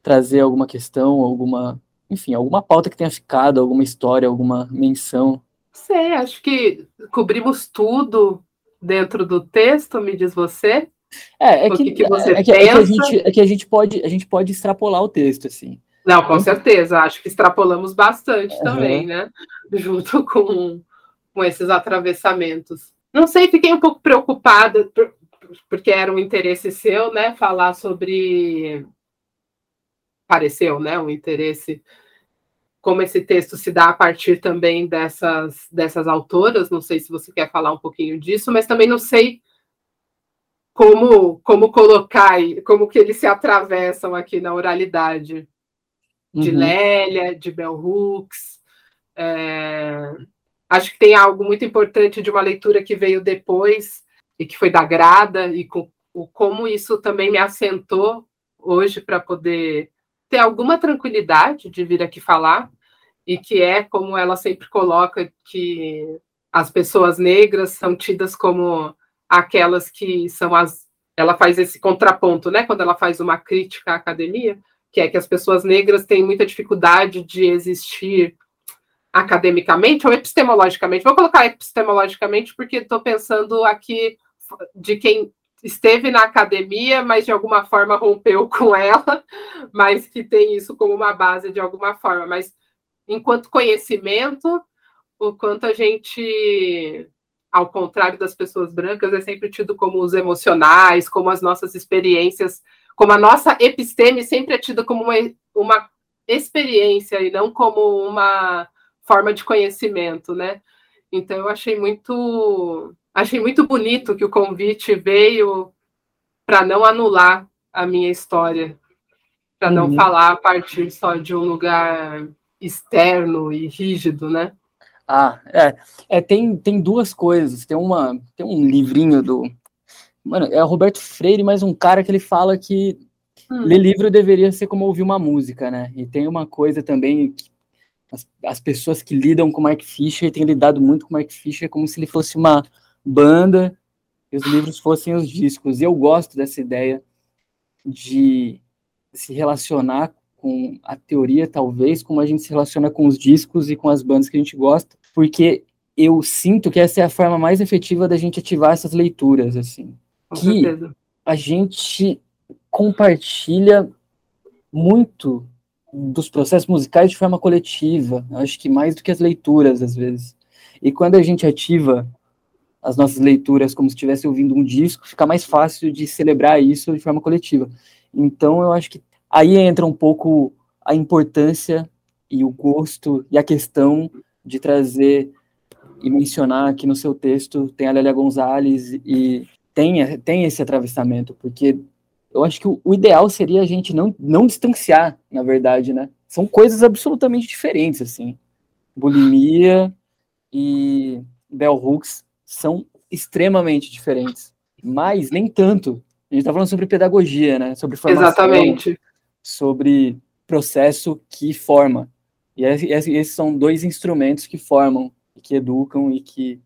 trazer alguma questão, alguma, enfim, alguma pauta que tenha ficado, alguma história, alguma menção. Sei, acho que cobrimos tudo dentro do texto, me diz você. É, é que, que, você é, que, é, que, a gente, é que a gente pode a gente pode extrapolar o texto assim. Não, com certeza. Acho que extrapolamos bastante uhum. também, né? Junto com, com esses atravessamentos. Não sei, fiquei um pouco preocupada, porque era um interesse seu, né? Falar sobre. Pareceu, né? Um interesse. Como esse texto se dá a partir também dessas, dessas autoras. Não sei se você quer falar um pouquinho disso, mas também não sei como, como colocar, como que eles se atravessam aqui na oralidade de uhum. Lélia, de Bell Hooks. É, Acho que tem algo muito importante de uma leitura que veio depois e que foi da Grada, e com, o, como isso também me assentou hoje para poder ter alguma tranquilidade de vir aqui falar, e que é, como ela sempre coloca, que as pessoas negras são tidas como aquelas que são as. Ela faz esse contraponto, né? Quando ela faz uma crítica à academia, que é que as pessoas negras têm muita dificuldade de existir academicamente ou epistemologicamente. Vou colocar epistemologicamente porque estou pensando aqui de quem esteve na academia, mas de alguma forma rompeu com ela, mas que tem isso como uma base de alguma forma. Mas enquanto conhecimento, o quanto a gente, ao contrário das pessoas brancas, é sempre tido como os emocionais, como as nossas experiências, como a nossa episteme sempre é tida como uma, uma experiência e não como uma forma de conhecimento, né? Então eu achei muito achei muito bonito que o convite veio para não anular a minha história, para não uhum. falar a partir só de um lugar externo e rígido, né? Ah, é, é tem, tem duas coisas. Tem uma tem um livrinho do Mano, é o Roberto Freire, mas um cara que ele fala que hum. ler livro deveria ser como ouvir uma música, né? E tem uma coisa também que as, as pessoas que lidam com Mark Fisher têm lidado muito com Mark Fisher como se ele fosse uma banda e os livros fossem os discos. E eu gosto dessa ideia de se relacionar com a teoria, talvez, como a gente se relaciona com os discos e com as bandas que a gente gosta, porque eu sinto que essa é a forma mais efetiva da gente ativar essas leituras, assim. Com que certeza. a gente compartilha muito dos processos musicais de forma coletiva, acho que mais do que as leituras, às vezes. E quando a gente ativa as nossas leituras como se estivesse ouvindo um disco, fica mais fácil de celebrar isso de forma coletiva. Então, eu acho que aí entra um pouco a importância e o gosto e a questão de trazer e mencionar que no seu texto tem a Lélia Gonzalez e tem, tem esse atravessamento, porque eu acho que o, o, ideal seria a gente não, não distanciar, na verdade, né? São coisas absolutamente diferentes, assim. Bulimia e Bell Hooks são extremamente diferentes, mas nem tanto. A gente está falando sobre pedagogia, né? Sobre formação, Exatamente. sobre processo que forma. E esses são dois instrumentos que formam, que educam e que,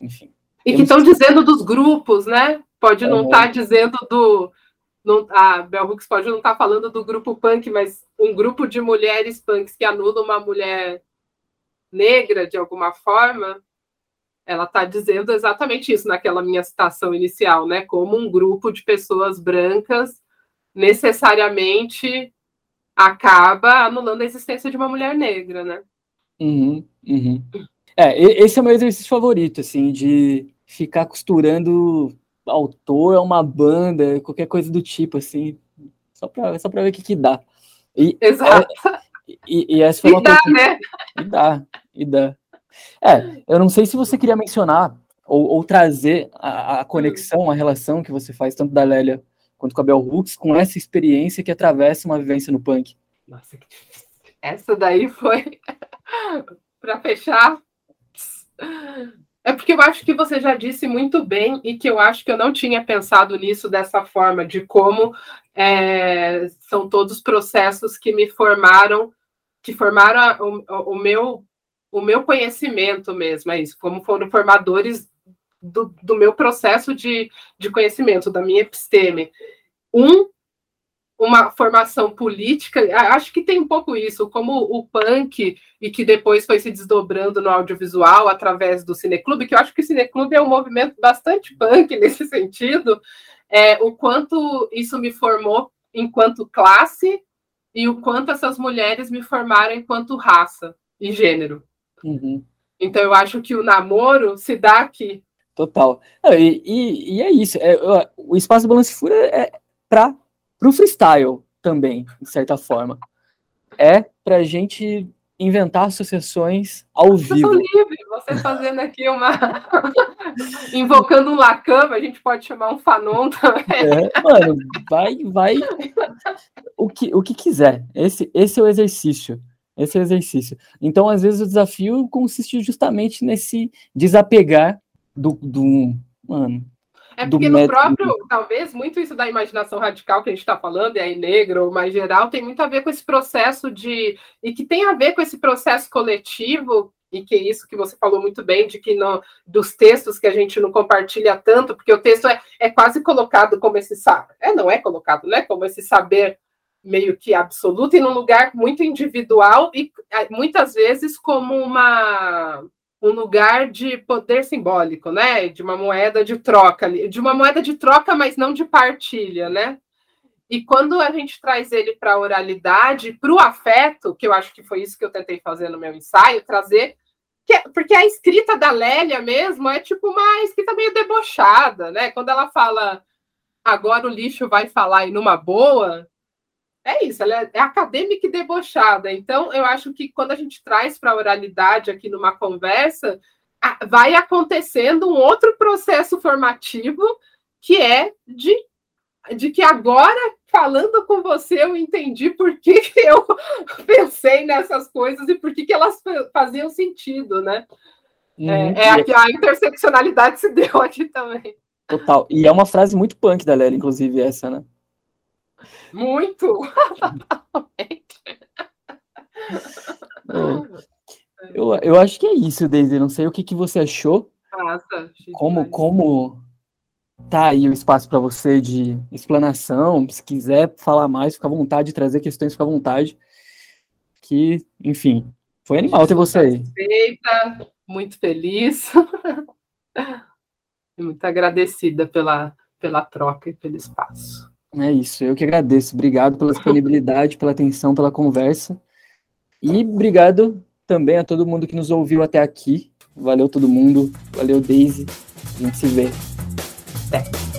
enfim. E que estão dizendo dos grupos, né? Pode não estar tá dizendo do. Não, a Bell Hooks pode não estar tá falando do grupo punk, mas um grupo de mulheres punks que anula uma mulher negra de alguma forma, ela está dizendo exatamente isso naquela minha citação inicial, né? Como um grupo de pessoas brancas necessariamente acaba anulando a existência de uma mulher negra, né? Uhum, uhum. É, esse é o meu exercício favorito, assim, de ficar costurando autor a uma banda, qualquer coisa do tipo, assim, só para só pra ver o que, que dá. E, Exato. É, e, e, essa foi uma e dá, né? E dá, e dá. É, eu não sei se você queria mencionar ou, ou trazer a, a, conexão, a relação que você faz tanto da Lélia quanto com a Bell Hooks com essa experiência que atravessa uma vivência no punk. Nossa, essa daí foi para fechar. É porque eu acho que você já disse muito bem e que eu acho que eu não tinha pensado nisso dessa forma, de como é, são todos processos que me formaram, que formaram o, o, meu, o meu conhecimento mesmo, é isso, como foram formadores do, do meu processo de, de conhecimento, da minha episteme. Um uma formação política, acho que tem um pouco isso, como o punk, e que depois foi se desdobrando no audiovisual através do Cineclube, que eu acho que o Cineclube é um movimento bastante punk nesse sentido, é, o quanto isso me formou enquanto classe e o quanto essas mulheres me formaram enquanto raça e gênero. Uhum. Então eu acho que o namoro se dá aqui. Total. E, e, e é isso. É, o espaço Balance Fura é para o freestyle também, de certa forma. É para a gente inventar associações ao vivo. Eu livre, você fazendo aqui uma. invocando um Lacan, a gente pode chamar um Fanon também. É, mano, vai, vai. O que, o que quiser. Esse, esse é o exercício. Esse é o exercício. Então, às vezes, o desafio consiste justamente nesse desapegar do, do mano, é porque no próprio, talvez, muito isso da imaginação radical que a gente está falando, e aí negro ou mais geral, tem muito a ver com esse processo de. e que tem a ver com esse processo coletivo, e que é isso que você falou muito bem, de que não, dos textos que a gente não compartilha tanto, porque o texto é, é quase colocado como esse saber. É, não é colocado, né? Como esse saber meio que absoluto e num lugar muito individual e é, muitas vezes como uma um lugar de poder simbólico, né? De uma moeda de troca, de uma moeda de troca, mas não de partilha, né? E quando a gente traz ele para a oralidade, para o afeto, que eu acho que foi isso que eu tentei fazer no meu ensaio, trazer. É, porque a escrita da Lélia mesmo é tipo uma escrita meio debochada, né? Quando ela fala agora o lixo vai falar e numa boa, é isso, ela é, é acadêmica e debochada. Então, eu acho que quando a gente traz para a oralidade aqui numa conversa, vai acontecendo um outro processo formativo que é de, de que agora, falando com você, eu entendi por que, que eu pensei nessas coisas e por que, que elas faziam sentido, né? Uhum. É, é aqui, a interseccionalidade se deu aqui também. Total. E é uma frase muito punk da Lélia, inclusive, essa, né? Muito! eu, eu acho que é isso, Daisy. Não sei o que, que você achou. Nossa, como, como, tá aí o espaço para você de explanação. Se quiser falar mais, fica à vontade, trazer questões, fica à vontade. Que, enfim, foi animal ter você aí. Feita, muito feliz. muito agradecida pela, pela troca e pelo espaço. É isso, eu que agradeço. Obrigado pela disponibilidade, pela atenção, pela conversa. E obrigado também a todo mundo que nos ouviu até aqui. Valeu todo mundo. Valeu, Daisy. A gente se vê. Até.